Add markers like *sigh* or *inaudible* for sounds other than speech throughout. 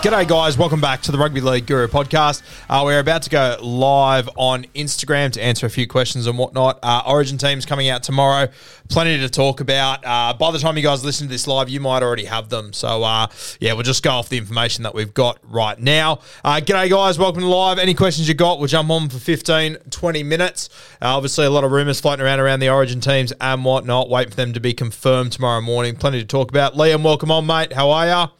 G'day, guys. Welcome back to the Rugby League Guru podcast. Uh, we're about to go live on Instagram to answer a few questions and whatnot. Uh, Origin teams coming out tomorrow. Plenty to talk about. Uh, by the time you guys listen to this live, you might already have them. So, uh, yeah, we'll just go off the information that we've got right now. Uh, g'day, guys. Welcome to live. Any questions you got, we'll jump on for 15, 20 minutes. Uh, obviously, a lot of rumours floating around around the Origin teams and whatnot. Wait for them to be confirmed tomorrow morning. Plenty to talk about. Liam, welcome on, mate. How are you?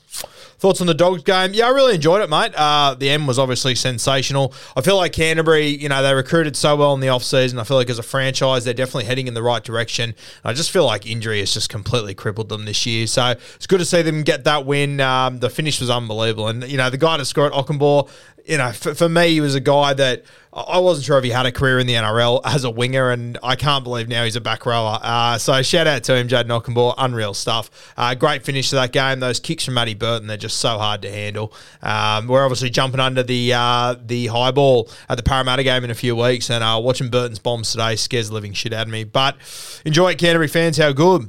Thoughts on the Dogs game? Yeah, I really enjoyed it, mate. Uh, the end was obviously sensational. I feel like Canterbury, you know, they recruited so well in the off-season. I feel like as a franchise, they're definitely heading in the right direction. I just feel like injury has just completely crippled them this year. So it's good to see them get that win. Um, the finish was unbelievable. And, you know, the guy to score at Okunbor, you know, for, for me, he was a guy that I wasn't sure if he had a career in the NRL as a winger, and I can't believe now he's a back rower. Uh, so shout out to him, Jayden Okunbor. Unreal stuff. Uh, great finish to that game. Those kicks from Matty Burton, they're just so hard to handle. Um, we're obviously jumping under the uh, the high ball at the Parramatta game in a few weeks, and uh, watching Burton's bombs today scares the living shit out of me. But enjoy it, Canterbury fans. How good.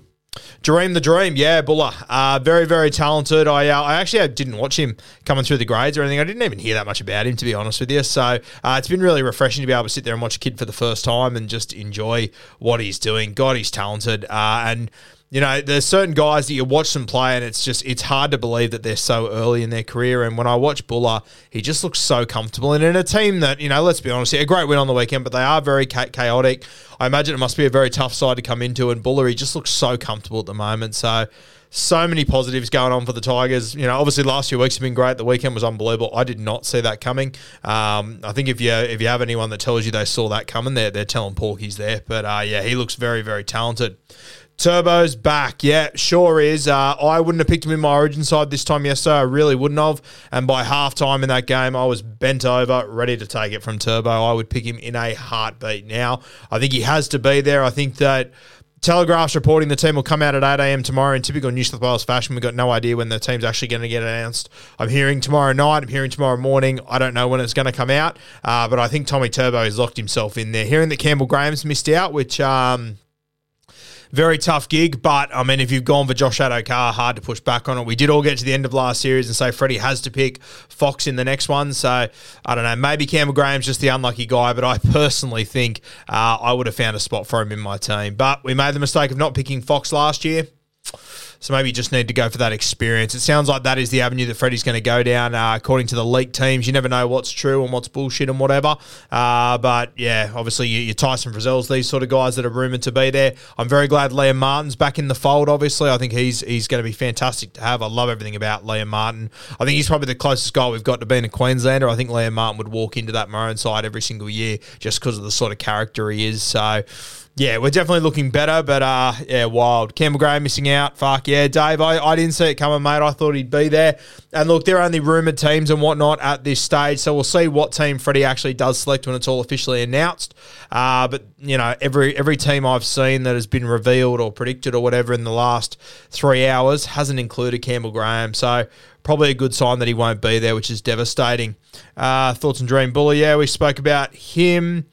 Dream the dream, yeah, Bula, uh, very very talented. I uh, I actually didn't watch him coming through the grades or anything. I didn't even hear that much about him to be honest with you. So uh, it's been really refreshing to be able to sit there and watch a kid for the first time and just enjoy what he's doing. God, he's talented, uh, and you know, there's certain guys that you watch them play, and it's just it's hard to believe that they're so early in their career. And when I watch Bula, he just looks so comfortable. And in a team that you know, let's be honest, a great win on the weekend, but they are very cha- chaotic. I imagine it must be a very tough side to come into. And Bula, he just looks so comfortable at the moment. So. So many positives going on for the Tigers. You know, obviously last few weeks have been great. The weekend was unbelievable. I did not see that coming. Um, I think if you if you have anyone that tells you they saw that coming, they're they're telling Porky's there. But uh, yeah, he looks very very talented. Turbo's back. Yeah, sure is. Uh, I wouldn't have picked him in my origin side this time yesterday. I really wouldn't have. And by half time in that game, I was bent over, ready to take it from Turbo. I would pick him in a heartbeat. Now, I think he has to be there. I think that. Telegraph's reporting the team will come out at 8 a.m. tomorrow in typical New South Wales fashion. We've got no idea when the team's actually going to get announced. I'm hearing tomorrow night. I'm hearing tomorrow morning. I don't know when it's going to come out, uh, but I think Tommy Turbo has locked himself in there. Hearing that Campbell Graham's missed out, which. Um, very tough gig, but I mean, if you've gone for Josh Addo-Carr, hard to push back on it. We did all get to the end of last series and say Freddie has to pick Fox in the next one. So I don't know. Maybe Campbell Graham's just the unlucky guy, but I personally think uh, I would have found a spot for him in my team. But we made the mistake of not picking Fox last year. So maybe you just need to go for that experience. It sounds like that is the avenue that Freddie's going to go down. Uh, according to the leaked teams, you never know what's true and what's bullshit and whatever. Uh, but yeah, obviously you, you Tyson Frizell's these sort of guys that are rumored to be there. I'm very glad Liam Martin's back in the fold. Obviously, I think he's he's going to be fantastic to have. I love everything about Liam Martin. I think he's probably the closest guy we've got to being a Queenslander. I think Liam Martin would walk into that Maroon side every single year just because of the sort of character he is. So Yeah, we're definitely looking better, but uh, yeah, wild. Campbell Graham missing out. Fuck yeah, Dave. I, I didn't see it coming, mate. I thought he'd be there. And look, they're only rumoured teams and whatnot at this stage, so we'll see what team Freddie actually does select when it's all officially announced. Uh, but you know, every every team I've seen that has been revealed or predicted or whatever in the last three hours hasn't included Campbell Graham. So probably a good sign that he won't be there, which is devastating. Uh, thoughts and Jahream Bula. Yeah, we spoke about him.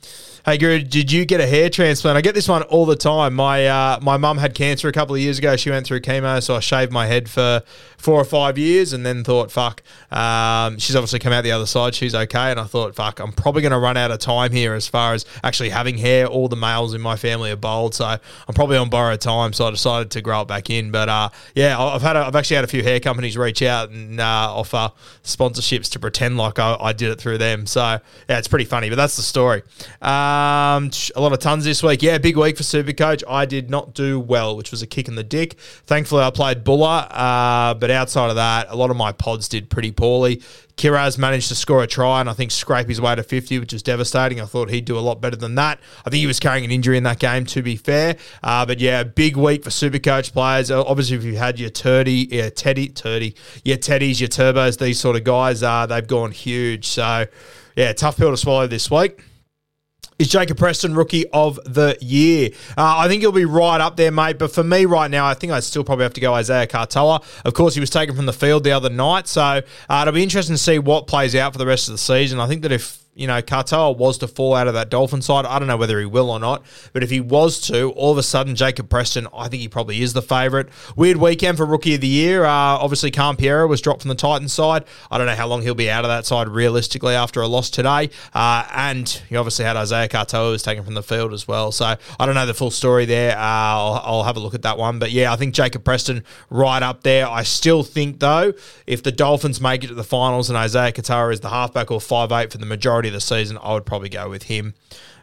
Hey, Guru, did you get a hair transplant? I get this one all the time. My uh, my mum had cancer a couple of years ago. She went through chemo, so I shaved my head for four or five years, and then thought, fuck. Um, she's obviously come out the other side. She's okay, and I thought, fuck, I'm probably going to run out of time here as far as actually having hair. All the males in my family are bald, so I'm probably on borrowed time. So I decided to grow it back in. But uh, yeah, I've had a, I've actually had a few hair companies reach out and uh, offer sponsorships to pretend like I, I, did it through them. So yeah, it's pretty funny. But that's the story. Um, a lot of tons this week. Yeah, big week for Supercoach. I did not do well, which was a kick in the dick. Thankfully, I played Bula, uh, but outside of that, a lot of my pods did pretty poorly. Kiraz managed to score a try and I think scrape his way to 50, which is devastating. I thought he'd do a lot better than that. I think he was carrying an injury in that game, to be fair. Uh, but yeah, big week for Supercoach players. Obviously, if you had your Turdy, yeah, Teddy, Turdy, your Teddies, your Turbos, these sort of guys, uh, they've gone huge. So yeah, tough pill to swallow this week is Jacob Preston rookie of the year. Uh, I think he'll be right up there, mate. But for me right now, I think I still probably have to go Isaiah Katoa. Of course, he was taken from the field the other night, so uh, it'll be interesting to see what plays out for the rest of the season. I think that if you know, Katoa was to fall out of that Dolphin side. I don't know whether he will or not, but if he was to, all of a sudden, Jacob Preston, I think he probably is the favourite. Weird weekend for Rookie of the Year. Uh, obviously, Cam Piero was dropped from the Titans side. I don't know how long he'll be out of that side realistically after a loss today. Uh, and he obviously had Isaiah Katoa was taken from the field as well. So I don't know the full story there. Uh, I'll, I'll have a look at that one. But yeah, I think Jacob Preston right up there. I still think, though, if the Dolphins make it to the finals and Isaiah Katoa is the halfback or five eight for the majority majority of the season, I would probably go with him.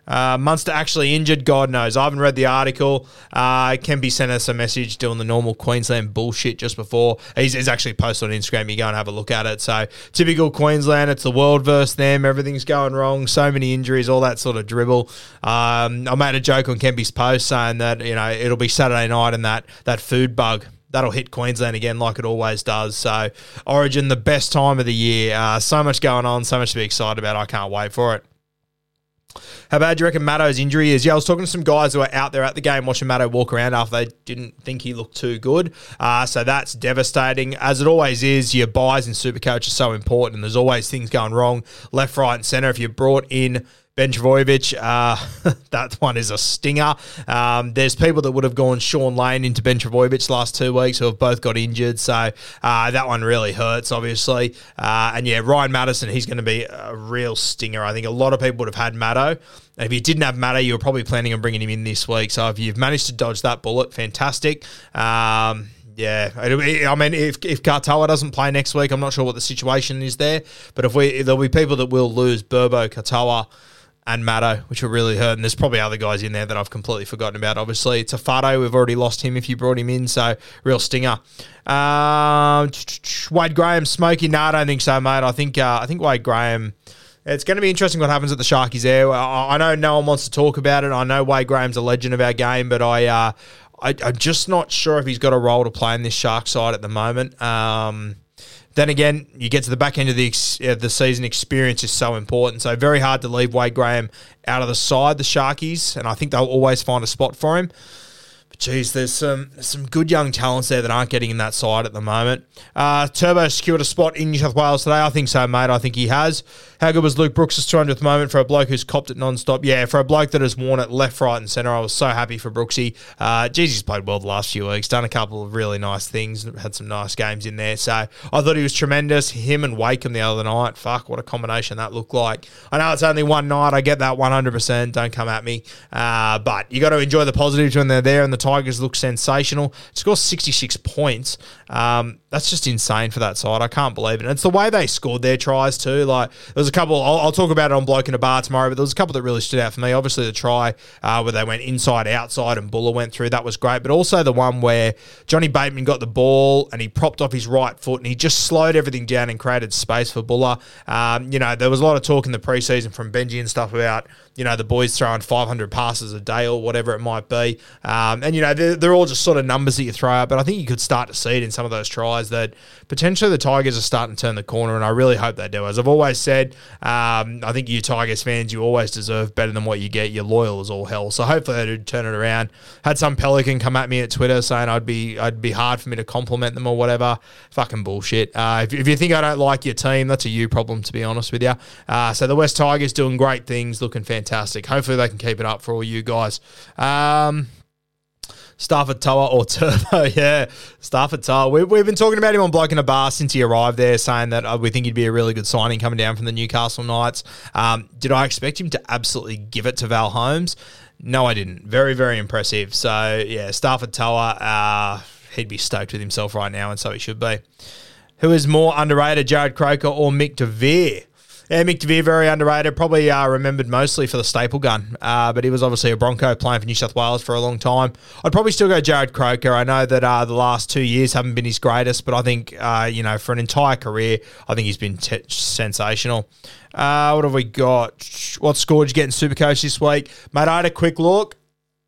Uh, Munster actually injured, God knows. I haven't read the article. Uh, sent us a message doing the normal Queensland bullshit just before. He's, he's, actually posted on Instagram. You go and have a look at it. So, typical Queensland. It's the world versus them. Everything's going wrong. So many injuries, all that sort of dribble. Um, I made a joke on Kempy's post saying that, you know, it'll be Saturday night and that, that food bug that'll hit Queensland again like it always does. So, Origin, the best time of the year. Uh, so much going on, so much to be excited about. I can't wait for it. How bad do you reckon Matto's injury is? Yeah, I was talking to some guys who were out there at the game watching Matto walk around after they didn't think he looked too good. Uh, so that's devastating. As it always is, your buys in Supercoach are so important, and there's always things going wrong left, right, and centre. If you're brought in Ben Trbojevic, uh, *laughs* that one is a stinger. Um, there's people that would have gone Shaun Lane into Ben Trbojevic last two weeks who have both got injured. So uh, that one really hurts, obviously. Uh, and yeah, Ryan Matterson, he's going to be a real stinger. I think a lot of people would have had Matto. If you didn't have Matto, you were probably planning on bringing him in this week. So if you've managed to dodge that bullet, fantastic. Um, yeah, I mean, if if Katoa doesn't play next week, I'm not sure what the situation is there. But if we, there'll be people that will lose Burbo, Katoa, and Matto, which will really hurt. And there's probably other guys in there that I've completely forgotten about. Obviously, it's a Fado. We've already lost him if you brought him in, so real stinger. Um, Wade Graham, Smoky. No, I don't think so, mate. I think uh, I think Wade Graham. It's going to be interesting what happens at the Sharkies there. I, know no one wants to talk about it. I know Wade Graham's a legend of our game, but I, uh, I am just not sure if he's got a role to play in this Shark side at the moment. Um, then again, you get to the back end of the uh, the season, experience is so important. So very hard to leave Wade Graham out of the side, the Sharkies, and I think they'll always find a spot for him. But geez, there's some some good young talents there that aren't getting in that side at the moment. Uh, Turbo secured a spot in New South Wales today. I think so, mate. I think he has. How good was Luke Brooks' 200th moment for a bloke who's copped it non-stop? Yeah, for a bloke that has worn it left, right and centre, I was so happy for Brooksy. Uh, he's played well the last few weeks, done a couple of really nice things, had some nice games in there. So I thought he was tremendous. Him and Wakeham the other night, fuck, what a combination that looked like. I know it's only one night. I get that 100%. Don't come at me. Uh, but you got to enjoy the positives when they're there, and the Tigers look sensational. Score 66 points. Um, that's just insane for that side. I can't believe it. And it's the way they scored their tries too. Like there was a couple. I'll, I'll, talk about it on bloke in a bar tomorrow. But there was a couple that really stood out for me. Obviously the try uh, where they went inside outside and Bula went through. That was great. But also the one where Johnny Bateman got the ball and he propped off his right foot and he just slowed everything down and created space for Bula. Um, you know there was a lot of talk in the preseason from Benji and stuff about you know, the boys throwing 500 passes a day or whatever it might be. Um, and, you know, they're, they're all just sort of numbers that you throw out. But I think you could start to see it in some of those tries that potentially the Tigers are starting to turn the corner. And I really hope they do. As I've always said, um, I think you Tigers fans, you always deserve better than what you get. You're loyal as all hell. So hopefully they do turn it around. Had some Pelican come at me at Twitter saying I'd be I'd be hard for me to compliment them or whatever. Fucking bullshit. Uh, if, if you think I don't like your team, that's a you problem, to be honest with you. Uh, so the West Tigers doing great things, looking fantastic. Hopefully they can keep it up for all you guys. Um, Starford To'a or Turbo, *laughs* yeah, Starford To'a. We, we've been talking about him on Bloke in a Bar since he arrived there, saying that uh, we think he'd be a really good signing coming down from the Newcastle Knights. Um, did I expect him to absolutely give it to Val Holmes? No, I didn't. Very, very impressive. So, yeah, Starford To'a, uh, he'd be stoked with himself right now, and so he should be. Who is more underrated, Jarrod Croker or Mick DeVere? Yeah, Mick DeVere, very underrated. Probably uh, remembered mostly for the staple gun, uh, but he was obviously a Bronco playing for New South Wales for a long time. I'd probably still go Jarrod Croker. I know that uh, the last two years haven't been his greatest, but I think, uh, you know, for an entire career, I think he's been t- sensational. Uh, what have we got? What score did you get in Supercoach this week? Mate, I had a quick look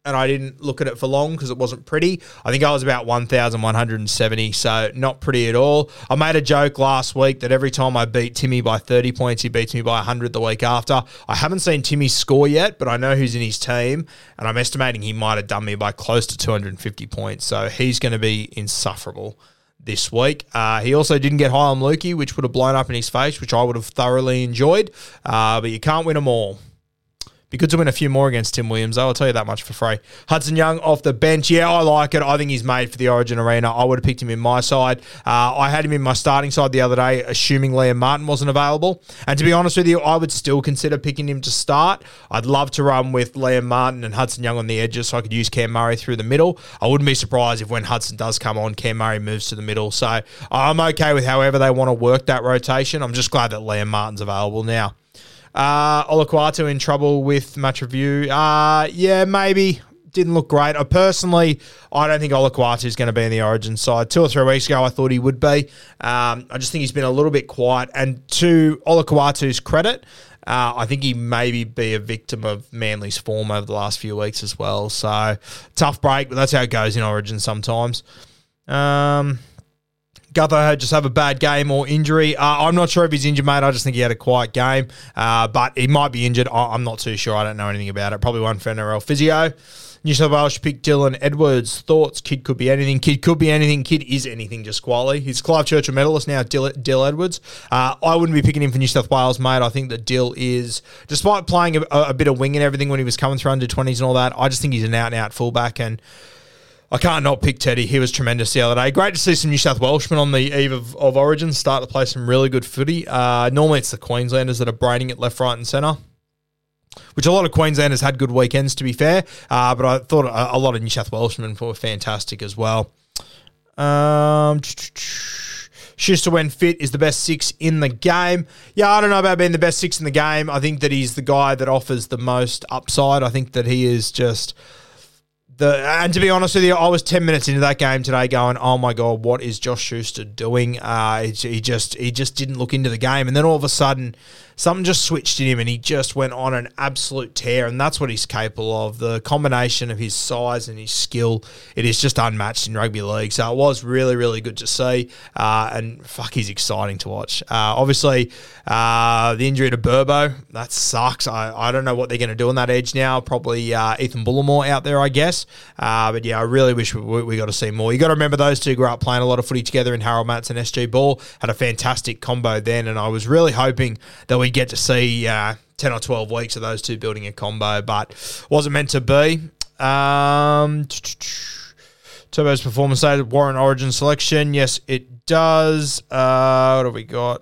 and I didn't look at it for long because it wasn't pretty. I think I was about 1,170, so not pretty at all. I made a joke last week that every time I beat Timmy by 30 points, he beats me by 100 the week after. I haven't seen Timmy score yet, but I know who's in his team, and I'm estimating he might have done me by close to 250 points, so he's going to be insufferable this week. Uh, he also didn't get high on Lukey, which would have blown up in his face, which I would have thoroughly enjoyed, uh, but you can't win them all. Be good to win a few more against Tim Williams. I'll tell you that much for free. Hudson Young off the bench. Yeah, I like it. I think he's made for the Origin Arena. I would have picked him in my side. Uh, I had him in my starting side the other day, assuming Liam Martin wasn't available. And to be honest with you, I would still consider picking him to start. I'd love to run with Liam Martin and Hudson Young on the edges so I could use Cam Murray through the middle. I wouldn't be surprised if when Hudson does come on, Cam Murray moves to the middle. So I'm okay with however they want to work that rotation. I'm just glad that Liam Martin's available now. Uh, Olakau'atu in trouble with match review. Uh, yeah, maybe. Didn't look great. I personally, I don't think Olakau'atu is going to be in the Origin side. Two or three weeks ago, I thought he would be. Um, I just think he's been a little bit quiet. And to Olakau'atu's credit, uh, I think he maybe be a victim of Manly's form over the last few weeks as well. So tough break, but that's how it goes in Origin sometimes. Um, Gutho just have a bad game or injury. Uh, I'm not sure if he's injured, mate. I just think he had a quiet game, uh, but he might be injured. I- am not too sure. I don't know anything about it. Probably one for NRL physio. New South Wales pick Dylan Edwards. Thoughts? Kid could be anything. Kid could be anything. Kid is anything. Just quality. He's Clive Churchill medalist now. Dill, Dill Edwards. Uh, I wouldn't be picking him for New South Wales, mate. I think that Dill is, despite playing a, a bit of wing and everything when he was coming through under 20s and all that. I just think he's an out and out fullback and. I can't not pick Teddy. He was tremendous the other day. Great to see some New South Welshmen on the eve of, of Origin start to play some really good footy. Uh, normally it's the Queenslanders that are braining it left, right, and centre. Which a lot of Queenslanders had good weekends, to be fair. Uh, but I thought a, a, lot of New South Welshmen were fantastic as well. Um, Schuster, when fit, is the best six in the game. Yeah, I don't know about being the best six in the game. I think that he's the guy that offers the most upside. I think that he is just the and to be honest with you, I was ten minutes into that game today, going, "Oh my god, what is Josh Schuster doing?" Uh, he just he just didn't look into the game, and then all of a sudden, something just switched in him and he just went on an absolute tear. And that's what he's capable of. The combination of his size and his skill, it is just unmatched in rugby league. So it was really, really good to see. Uh, and fuck, he's exciting to watch. Uh, obviously, uh, the injury to Burbo, that sucks. I, I don't know what they're going to do on that edge now. Probably uh, Ethan Bullemor out there, I guess. Uh, but yeah, I really wish we, we got to see more. You got to remember those two grew up playing a lot of footy together in Harold Matts and SG Ball. Had a fantastic combo then. And I was really hoping that we we get to see uh, 10 or 12 weeks of those two building a combo, but wasn't meant to be. Um, Turbo's performance data, Warren Origin selection. Yes, it does. Uh, what have we got?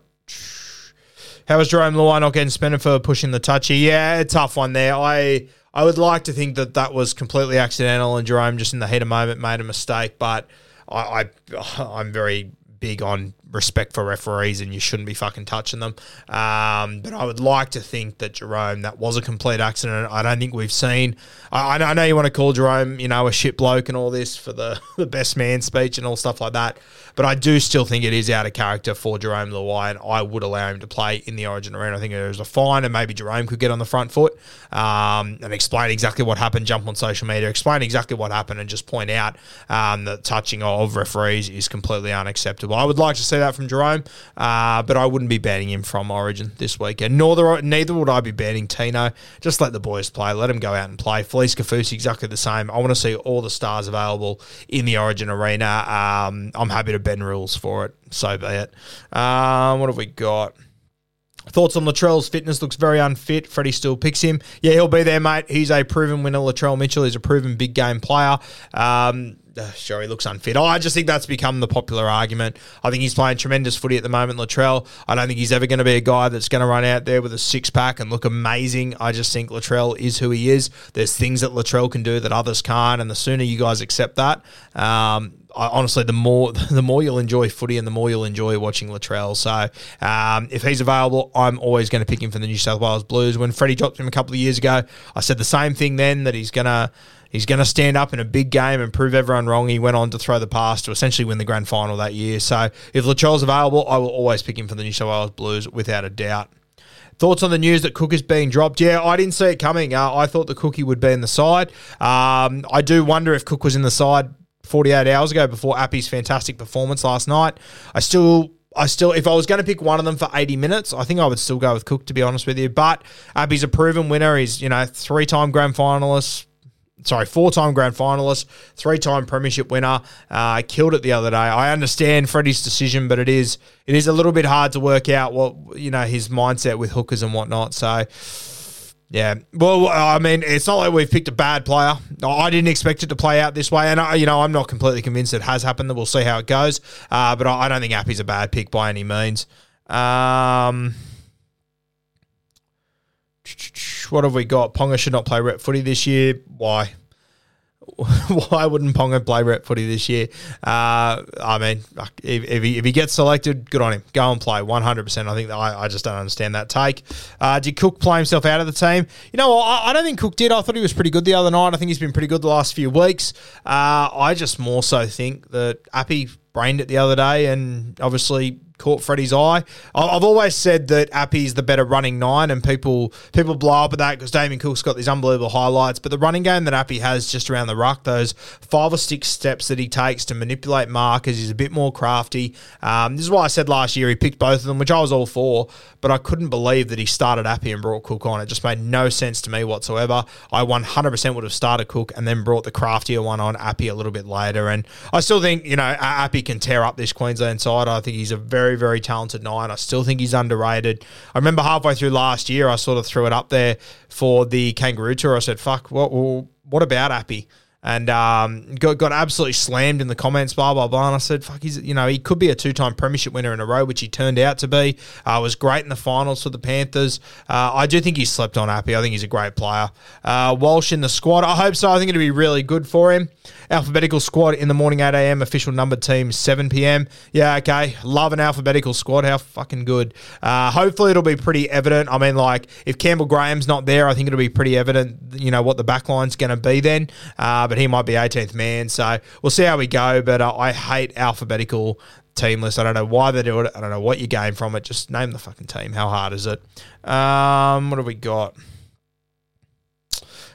How was Jarome Luai not getting spent for pushing the touchy? Yeah, tough one there. I I would like to think that that was completely accidental and Jarome just in the heat of moment made a mistake, but I, I *laughs* I'm very big on respect for referees and you shouldn't be fucking touching them. Um, but I would like to think that Jarome, that was a complete accident. I don't think we've seen. I, I know you want to call Jarome, you know, a shit bloke and all this for the, *laughs* the best man speech and all stuff like that. But I do still think it is out of character for Jarome Luai, and I would allow him to play in the Origin arena. I think there's a fine, and maybe Jarome could get on the front foot um, and explain exactly what happened. Jump on social media, explain exactly what happened, and just point out um, that touching of referees is completely unacceptable. I would like to see that from Jarome, uh, but I wouldn't be banning him from Origin this weekend. Nor neither would I be banning Tino. Just let the boys play. Let them go out and play. Felise Kaufusi exactly the same. I want to see all the stars available in the Origin arena. Um, I'm happy to bend rules for it. So be it. Um, what have we got? Thoughts on Latrell's fitness looks very unfit. Freddie still picks him. Yeah, he'll be there, mate. He's a proven winner. Latrell Mitchell is a proven big game player. Um, uh, sure, he looks unfit. I just think that's become the popular argument. I think he's playing tremendous footy at the moment, Latrell. I don't think he's ever going to be a guy that's going to run out there with a six pack and look amazing. I just think Latrell is who he is. There's things that Latrell can do that others can't, and the sooner you guys accept that, um, I, honestly, the more *laughs* the more you'll enjoy footy and the more you'll enjoy watching Latrell. So um, if he's available, I'm always going to pick him for the New South Wales Blues. When Freddie dropped him a couple of years ago, I said the same thing then that he's going to He's going to stand up in a big game and prove everyone wrong. He went on to throw the pass to essentially win the grand final that year. So if Latrell's available, I will always pick him for the New South Wales Blues without a doubt. Thoughts on the news that Cook is being dropped? Yeah, I didn't see it coming. Uh, I thought the Cookie would be in the side. Um, I do wonder if Cook was in the side 48 hours ago before Api's fantastic performance last night. I still I still, if I was going to pick one of them for 80 minutes, I think I would still go with Cook, to be honest with you. But Api's a proven winner. He's, you know, three time grand finalist, sorry, four time grand finalist, three time premiership winner. Uh, killed it the other day. I understand Freddie's decision, but it is it is a little bit hard to work out what you know his mindset with hookers and whatnot. So. Yeah, well, I mean, it's not like we've picked a bad player. I didn't expect it to play out this way, and I, you know, I'm not completely convinced it has happened. That we'll see how it goes, uh, but I don't think Api's a bad pick by any means. Um, what have we got? Ponga should not play rep footy this year. Why? *laughs* Why wouldn't Ponga play rep footy this year? Uh, I mean, if, if, he, if he gets selected, good on him. Go and play 100%. I think I, I just don't understand that take. Uh, did Cook play himself out of the team? You know, I, I, don't think Cook did. I thought he was pretty good the other night. I think he's been pretty good the last few weeks. Uh, I just more so think that Api brained it the other day and obviously caught Freddie's eye. I've always said that Api's the better running nine, and people people blow up at that because Damien Cook's got these unbelievable highlights. But the running game that Api has just around the ruck, those five or six steps that he takes to manipulate markers, he's a bit more crafty. Um, this is why I said last year he picked both of them, which I was all for, but I couldn't believe that he started Api and brought Cook on. It just made no sense to me whatsoever. I 100% would have started Cook and then brought the craftier one on Api a little bit later. And I still think, you know, Api can tear up this Queensland side. I think he's a very very, talented nine. I still think he's underrated. I remember halfway through last year, I sort of threw it up there for the Kangaroo Tour. I said, fuck, what, what about Api? And um, got, got absolutely slammed in the comments, blah, blah, blah. And I said, fuck, he's, you know, he could be a two time premiership winner in a row, which he turned out to be. Uh, was great in the finals for the Panthers. Uh, I do think he's slept on Api. I think he's a great player. Uh, Walsh in the squad. I hope so. I think it'll be really good for him. Alphabetical squad in the morning, 8 a.m. Official number team, 7 p.m. Yeah, okay. Love an alphabetical squad. How fucking good. Uh, hopefully, it'll be pretty evident. I mean, like, if Campbell Graham's not there, I think it'll be pretty evident, you know, what the backline's going to be then. But he might be 18th man. So we'll see how we go. But uh, I hate alphabetical team list. I don't know why they do it. I don't know what you gain from it. Just name the fucking team. How hard is it? Um, what have we got?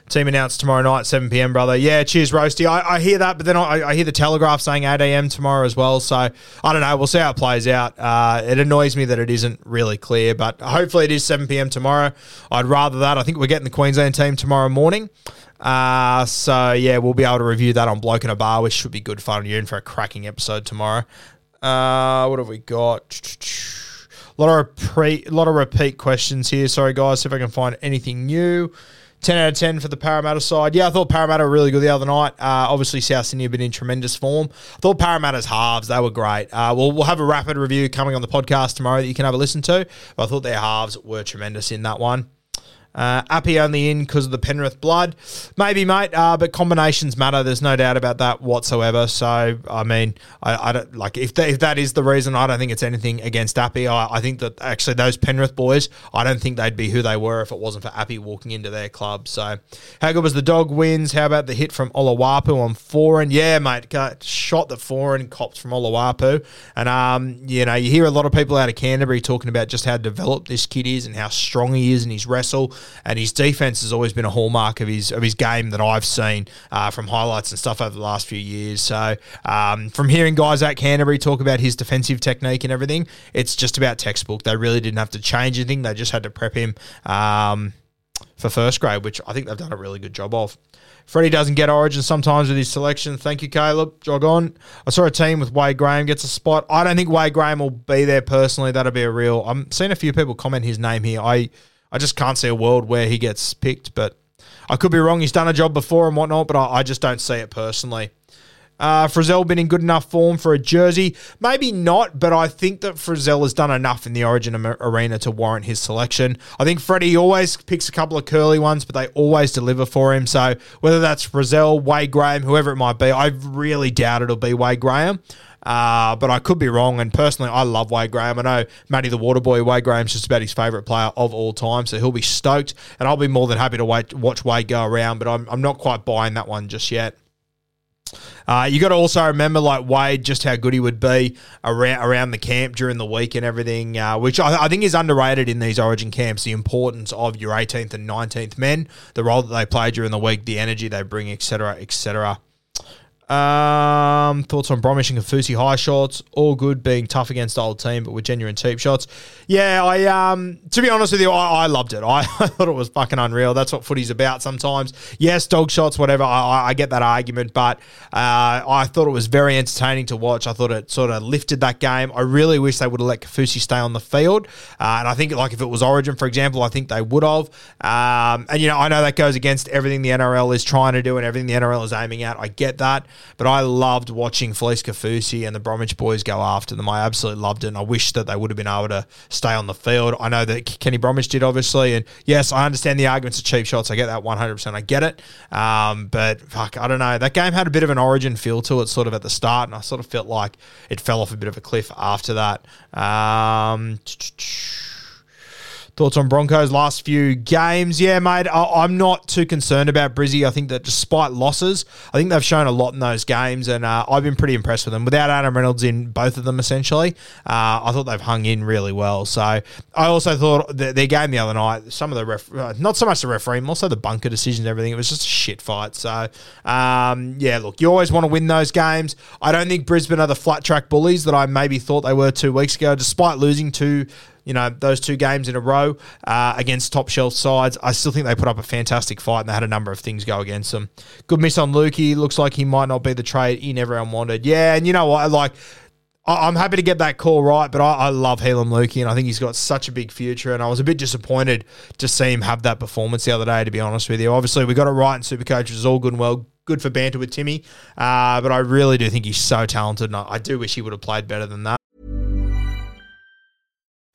Team announced tomorrow night, 7 p.m., brother. Yeah, cheers, Roasty. I, I hear that, but then I, I, hear the Telegraph saying 8 a.m. tomorrow as well. So I don't know. We'll see how it plays out. Uh, it annoys me that it isn't really clear, but hopefully it is 7 p.m. tomorrow. I'd rather that. I think we're getting the Queensland team tomorrow morning. Uh, so yeah, we'll be able to review that on Bloke in a Bar, which should be good fun. You're in for a cracking episode tomorrow. Uh, what have we got? A lot of pre, lot of repeat questions here. Sorry, guys. See if I can find anything new. 10 out of 10 for the Parramatta side. Yeah, I thought Parramatta were really good the other night. Uh, obviously, South Sydney have been in tremendous form. I thought Parramatta's halves, they were great. Uh, we'll, we'll have a rapid review coming on the podcast tomorrow that you can have a listen to. But I thought their halves were tremendous in that one. Uh, Api only in because of the Penrith blood. Maybe, mate, uh, but combinations matter. There's no doubt about that whatsoever. So, I mean, I, I don't like if, that, if that is the reason, I don't think it's anything against Api. I, I think that actually those Penrith boys, I don't think they'd be who they were if it wasn't for Api walking into their club. So, how good was the dog wins? How about the hit from Olawapu on Foran? Yeah, mate, got shot the Foran cops from Olawapu. And, um, you know, you hear a lot of people out of Canterbury talking about just how developed this kid is and how strong he is in his wrestle and his defense has always been a hallmark of his of his game that I've seen uh, from highlights and stuff over the last few years. So um, from hearing guys at Canterbury talk about his defensive technique and everything, it's just about textbook. They really didn't have to change anything; they just had to prep him. Um, for first grade, which I think they've done a really good job of. Freddie doesn't get origin sometimes with his selection. Thank you, Caleb. Jog on. I saw a team with Wade Graham gets a spot. I don't think Wade Graham will be there personally. That'll be a real. I'm seeing a few people comment his name here. I I just can't see a world where he gets picked, but I could be wrong. He's done a job before and whatnot, but I, I just don't see it personally. Uh, Frizell been in good enough form for a jersey? Maybe not, but I think that Frizell has done enough in the Origin arena to warrant his selection. I think Freddie always picks a couple of curly ones, but they always deliver for him. So whether that's Frizell, Wade Graham, whoever it might be, I really doubt it'll be Wade Graham. Uh, but I could be wrong. And personally, I love Wade Graham. I know Matty the Waterboy, Wade Graham's just about his favourite player of all time. So he'll be stoked. And I'll be more than happy to wait, watch Wade go around. But I'm, I'm not quite buying that one just yet. Uh, you got to also remember, like Wade, just how good he would be around around the camp during the week and everything, uh, which I, I, think is underrated in these Origin camps. The importance of your 18th and 19th men, the role that they play during the week, the energy they bring, etc., etc. Um, thoughts on Bromwich and Kaufusi high shots? All good, being tough against old team, but with genuine cheap shots. Yeah, I um, to be honest with you, I, I loved it. I, *laughs* I, thought it was fucking unreal. That's what footy's about. Sometimes, yes, dog shots, whatever. I, I get that argument, but uh, I thought it was very entertaining to watch. I thought it sort of lifted that game. I really wish they would have let Kaufusi stay on the field, uh, and I think like if it was Origin, for example, I think they would have. Um, and you know, I know that goes against everything the NRL is trying to do and everything the NRL is aiming at. I get that. But I loved watching Felise Kaufusi and the Bromwich boys go after them. I absolutely loved it, and I wish that they would have been able to stay on the field. I know that Kenny Bromwich did, obviously, and yes, I understand the arguments of cheap shots. I get that 100%. I get it. Um, but fuck, I don't know. That game had a bit of an origin feel to it sort of at the start, and I sort of felt like it fell off a bit of a cliff after that. Um, Thoughts on Broncos' last few games? Yeah, mate, I, am not too concerned about Brizzy. I think that despite losses, I think they've shown a lot in those games, and uh, I've been pretty impressed with them. Without Adam Reynolds in both of them, essentially, uh, I thought they've hung in really well. So I also thought their game the other night, some of the ref, uh, not so much the referee, also the bunker decisions, everything. It was just a shit fight. So um, yeah, look, you always want to win those games. I don't think Brisbane are the flat track bullies that I maybe thought they were two weeks ago, despite losing to you know, those two games in a row uh, against top shelf sides. I still think they put up a fantastic fight and they had a number of things go against them. Good miss on Lukey. Looks like he might not be the trade in everyone wanted. Yeah, and you know what? Like, I'm happy to get that call right, but I, I love Heilum Luki, and I think he's got such a big future. And I was a bit disappointed to see him have that performance the other day, to be honest with you. Obviously, we got it right in Supercoach, which is all good and well. Good for banter with Timmy, uh, but I really do think he's so talented, and I, I do wish he would have played better than that.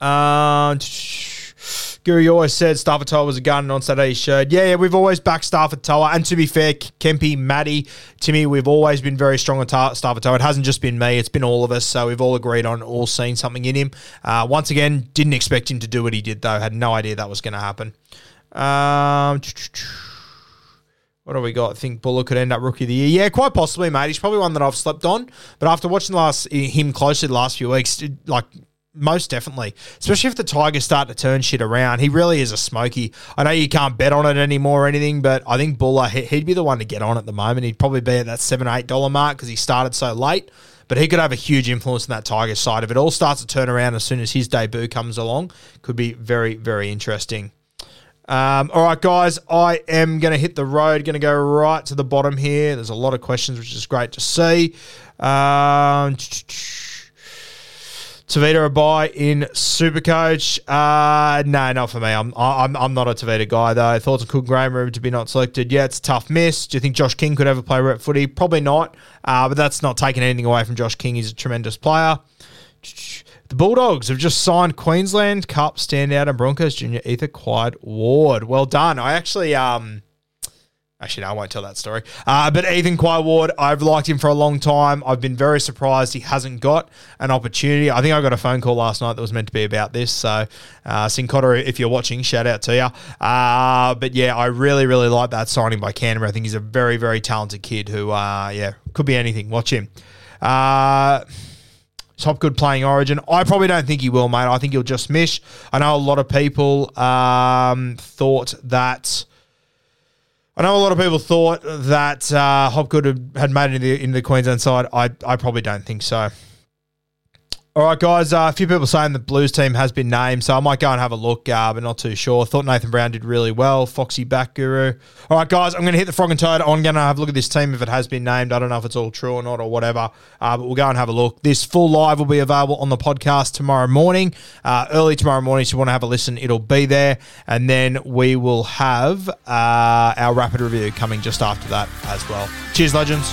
Uh, Guru always said Starford To'a was a gun, on Saturday he showed. Yeah, yeah, we've always backed Starford. And to be fair, Kempy, Maddie, Timmy, we've always been very strong on Ta- Starford. It hasn't just been me, it's been all of us. So we've all agreed on, all seen something in him. Uh, once again, didn't expect him to do what he did, though. Had no idea that was going to happen. Um, what do we got? I think Bula could end up rookie of the year. Yeah, quite possibly, mate. He's probably one that I've slept on. But after watching last him closely the last few weeks, like most definitely. Especially if the Tigers start to turn shit around. He really is a smoky. I know you can't bet on it anymore or anything, but I think Bula, he- he'd be the one to get on at the moment. He'd probably be at that seven eight dollar mark because he started so late. But he could have a huge influence in that Tigers side. If it all starts to turn around as soon as his debut comes along, could be very, very interesting. Um, all right, guys, I am going to hit the road, going to go right to the bottom here. There's a lot of questions, which is great to see. Um, Tavita Abai in Supercoach. Uh, no, not for me. I'm, I'm I'm not a Tavita guy though. Thoughts on Cook Graham room to be not selected. Yeah, it's a tough miss. Do you think Josh King could ever play rep footy? Probably not. Uh, but that's not taking anything away from Josh King. He's a tremendous player. The Bulldogs have just signed Queensland Cup standout and Broncos junior Ethan Quai-Ward. Well done. I actually um Actually, no, I won't tell that story. Uh, but Ethan Quai-Ward, I've liked him for a long time. I've been very surprised he hasn't got an opportunity. I think I got a phone call last night that was meant to be about this. So, uh, Sincotta, if you're watching, shout out to you. Uh, but yeah, I really, really like that signing by Canberra. I think he's a very, very talented kid who, uh, yeah, could be anything. Watch him. Uh, Hopgood playing Origin. I probably don't think he will, mate. I think he'll just miss. I know a lot of people um, thought that. I know a lot of people thought that uh, Hopgood had, made it in the, in the Queensland side. I, I probably don't think so. All right, guys. Uh, a few people saying the Blues team has been named, so I might go and have a look, uh, but not too sure. Thought Nathan Brown did really well. Foxy back guru. All right, guys. I'm going to hit the frog and toad. I'm going to have a look at this team if it has been named. I don't know if it's all true or not or whatever, uh, but we'll go and have a look. This full live will be available on the podcast tomorrow morning, uh, early tomorrow morning. So if you want to have a listen, it'll be there, and then we will have uh, our rapid review coming just after that as well. Cheers, legends.